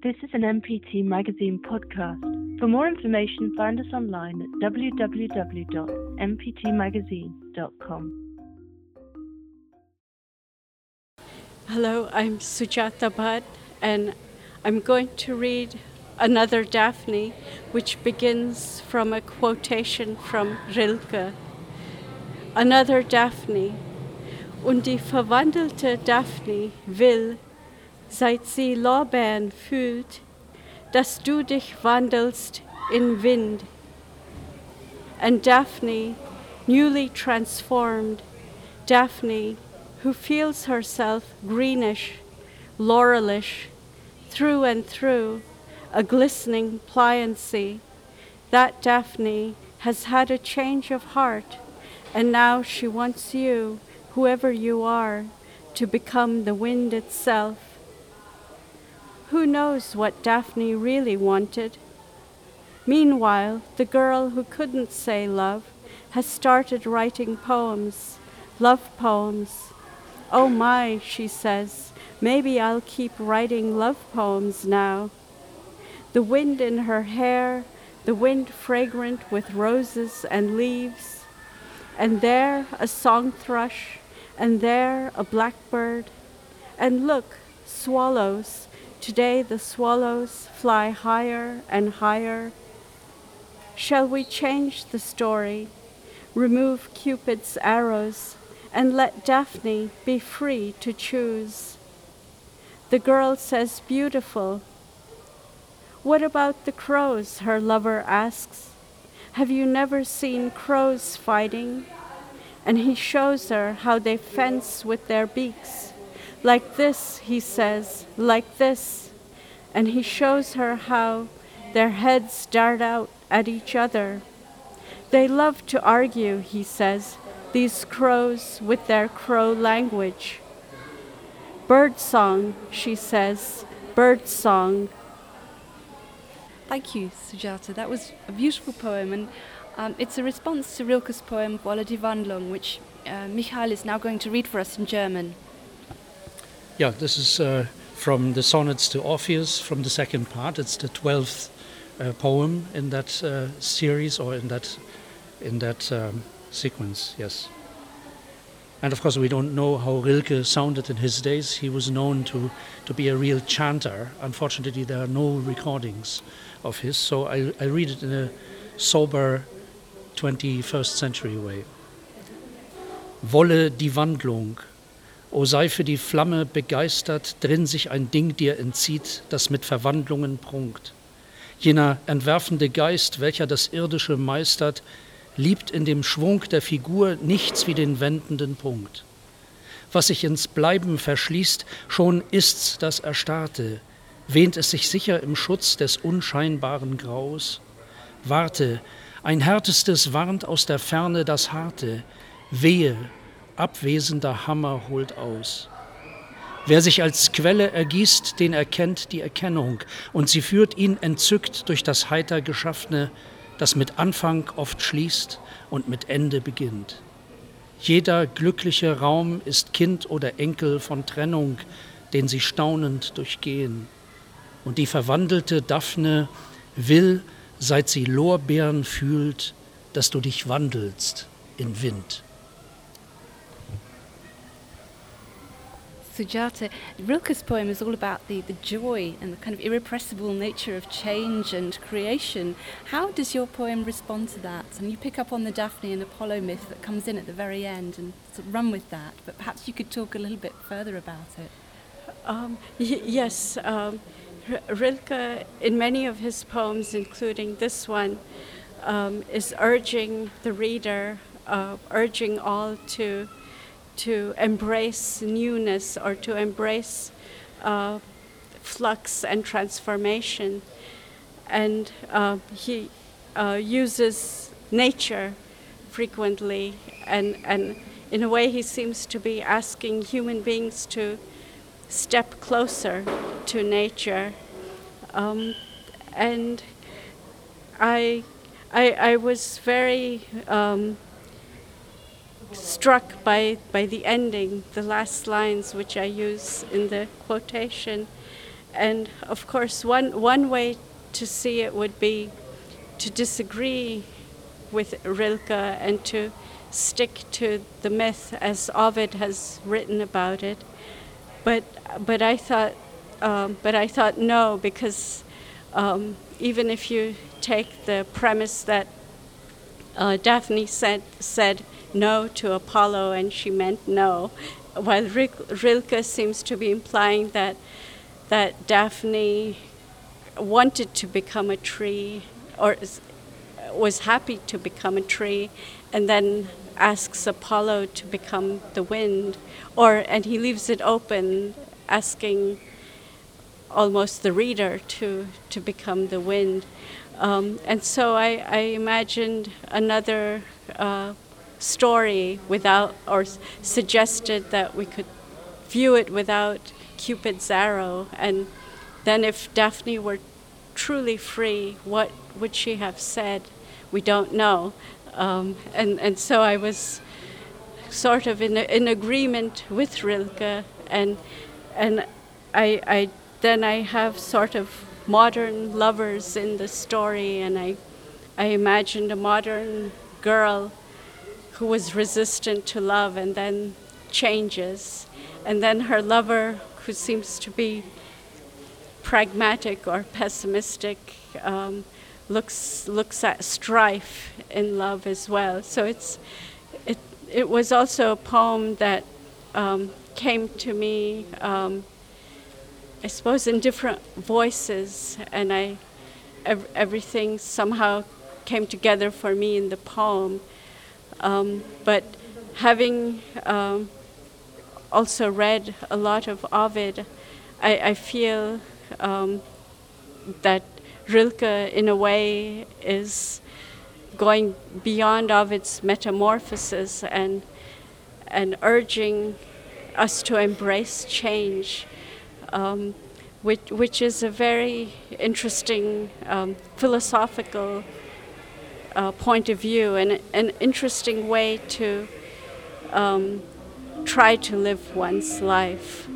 This is an MPT Magazine podcast. For more information, find us online at www.mptmagazine.com. Hello, I'm Sujata Bhatt, and I'm going to read another Daphne, which begins from a quotation from Rilke. Another Daphne. Und die verwandelte Daphne will, seit sie Lorbeeren fühlt, dass du dich wandelst in Wind. And Daphne, newly transformed, Daphne, who feels herself greenish, laurelish, through and through, a glistening pliancy, that Daphne has had a change of heart, and now she wants you, whoever you are, to become the wind itself who knows what Daphne really wanted? Meanwhile, the girl who couldn't say love has started writing poems, love poems. Oh my, she says, maybe I'll keep writing love poems now. The wind in her hair, the wind fragrant with roses and leaves, and there a song thrush, and there a blackbird, and look, swallows Today the swallows fly higher and higher. Shall we change the story, remove Cupid's arrows, and let Daphne be free to choose? The girl says, Beautiful. What about the crows? her lover asks. Have you never seen crows fighting? And he shows her how they fence with their beaks like this, he says, like this. And he shows her how their heads dart out at each other. They love to argue, he says, these crows with their crow language. Bird song, she says, bird song. Thank you, Sujata. That was a beautiful poem, and um, it's a response to Rilke's poem Wolle die Wandlung, which uh, Michael is now going to read for us in German. Yeah, this is uh, from the sonnets to Orpheus from the second part. It's the twelfth uh, poem in that uh, series or in that in that um, sequence. Yes. And of course, we don't know how Rilke sounded in his days. He was known to, to be a real chanter. Unfortunately, there are no recordings of his, so I, I read it in a sober 21st century way. Wolle die Wandlung, O sei für die Flamme begeistert, drin sich ein Ding dir entzieht, das mit Verwandlungen prunkt. Jener entwerfende Geist, welcher das Irdische meistert, liebt in dem Schwung der Figur nichts wie den wendenden Punkt. Was sich ins Bleiben verschließt, schon ist's das Erstarrte, wähnt es sich sicher im Schutz des unscheinbaren Graus. Warte, ein Härtestes warnt aus der Ferne das Harte, wehe, abwesender Hammer holt aus. Wer sich als Quelle ergießt, den erkennt die Erkennung, und sie führt ihn entzückt durch das heiter Geschaffene, das mit Anfang oft schließt und mit Ende beginnt. Jeder glückliche Raum ist Kind oder Enkel von Trennung, den sie staunend durchgehen. Und die verwandelte Daphne will, seit sie Lorbeeren fühlt, dass du dich wandelst in Wind. Sujata, Rilke's poem is all about the, the joy and the kind of irrepressible nature of change and creation. How does your poem respond to that? And you pick up on the Daphne and Apollo myth that comes in at the very end and sort of run with that, but perhaps you could talk a little bit further about it. Um, y- yes, um, Rilke, in many of his poems, including this one, um, is urging the reader, uh, urging all to to embrace newness or to embrace uh, flux and transformation. And uh, he uh, uses nature frequently, and, and in a way, he seems to be asking human beings to step closer to nature. Um, and I, I, I was very um, struck by, by the ending, the last lines which I use in the quotation. and of course, one, one way to see it would be to disagree with Rilke and to stick to the myth as Ovid has written about it. But, but I thought, um, but I thought no, because um, even if you take the premise that uh, Daphne said, said no to Apollo and she meant no, while Rilke seems to be implying that, that Daphne wanted to become a tree or was happy to become a tree and then asks Apollo to become the wind or and he leaves it open asking almost the reader to to become the wind. Um, and so I, I imagined another uh, story without, or suggested that we could view it without Cupid's arrow. And then, if Daphne were truly free, what would she have said? We don't know. Um, and, and so I was sort of in, in agreement with Rilke, and, and I, I, then I have sort of modern lovers in the story, and I, I imagined a modern girl who was resistant to love and then changes, and then her lover, who seems to be pragmatic or pessimistic, um, looks looks at strife in love as well. So it's it it was also a poem that um, came to me. Um, I suppose, in different voices, and I, ev- everything somehow came together for me in the poem. Um, but having um, also read a lot of Ovid, I, I feel um, that Rilke, in a way, is going beyond Ovid's metamorphosis and and urging us to embrace change um, which, which is a very interesting um, philosophical uh, point of view and an interesting way to um, try to live one's life.